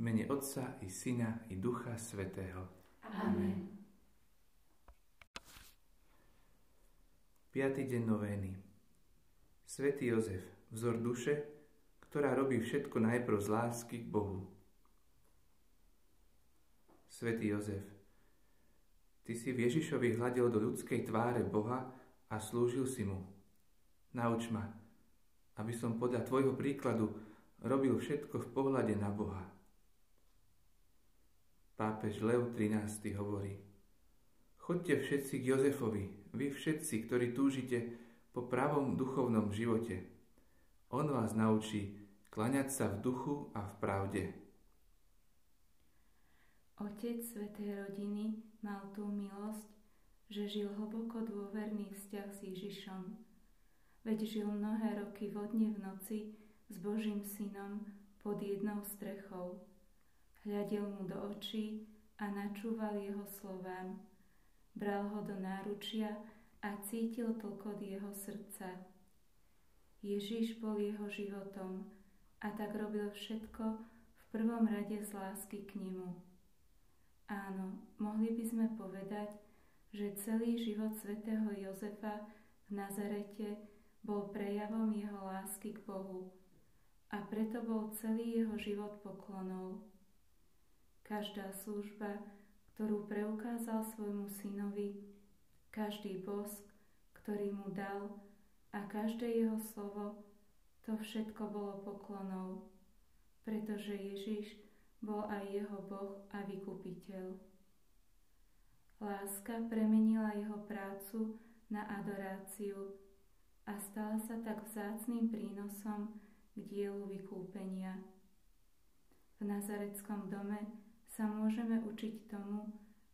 mene Otca i Syna i Ducha Svetého. Amen. Piatý deň novény. Svetý Jozef, vzor duše, ktorá robí všetko najprv z lásky k Bohu. Svetý Jozef, Ty si v Ježišovi hľadel do ľudskej tváre Boha a slúžil si mu. Nauč ma, aby som podľa Tvojho príkladu robil všetko v pohľade na Boha. Pápež Lev XIII hovorí, Chodte všetci k Jozefovi, vy všetci, ktorí túžite po pravom duchovnom živote. On vás naučí klaňať sa v duchu a v pravde. Otec Svetej rodiny mal tú milosť, že žil hlboko dôverný vzťah s Ježišom. Veď žil mnohé roky vodne v noci s Božím synom pod jednou strechou. Hľadel mu do očí a načúval jeho slovám. Bral ho do náručia a cítil tlkot jeho srdca. Ježiš bol jeho životom a tak robil všetko v prvom rade z lásky k nemu. Áno, mohli by sme povedať, že celý život svätého Jozefa v Nazarete bol prejavom jeho lásky k Bohu a preto bol celý jeho život poklonov. Každá služba, ktorú preukázal svojmu synovi, každý bosk, ktorý mu dal a každé jeho slovo, to všetko bolo poklonou, pretože Ježiš bol aj jeho Boh a vykupiteľ. Láska premenila jeho prácu na adoráciu a stala sa tak vzácným prínosom k dielu vykúpenia. V Nazareckom dome sa môžeme učiť tomu,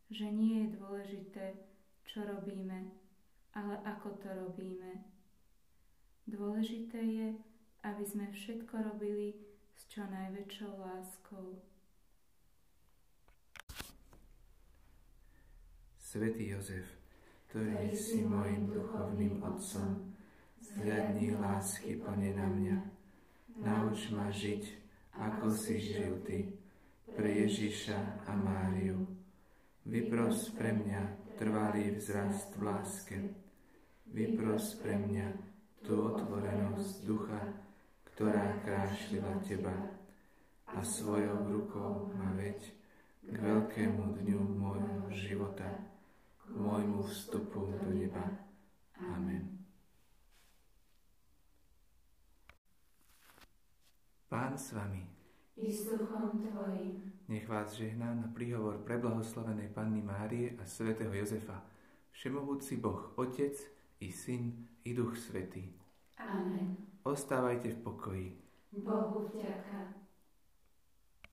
že nie je dôležité, čo robíme, ale ako to robíme. Dôležité je, aby sme všetko robili s čo najväčšou láskou. Svetý Jozef, ktorý si môjim duchovným otcom, zhľadni lásky plne na mňa. Nauč ma žiť, ako si žil ty, pre Ježiša a Máriu. Vypros pre mňa trvalý vzrast v láske. Vypros pre mňa tú otvorenosť ducha, ktorá krášlila teba a svojou rukou ma veď k veľkému dňu môjho života k môjmu vstupu do neba. Amen. Pán s vami. I s duchom Tvojim. Nech vás žehná na príhovor preblahoslavenej Panny Márie a svätého Jozefa, Všemohúci Boh, Otec i Syn i Duch Svetý. Amen. Ostávajte v pokoji. Bohu vďaka.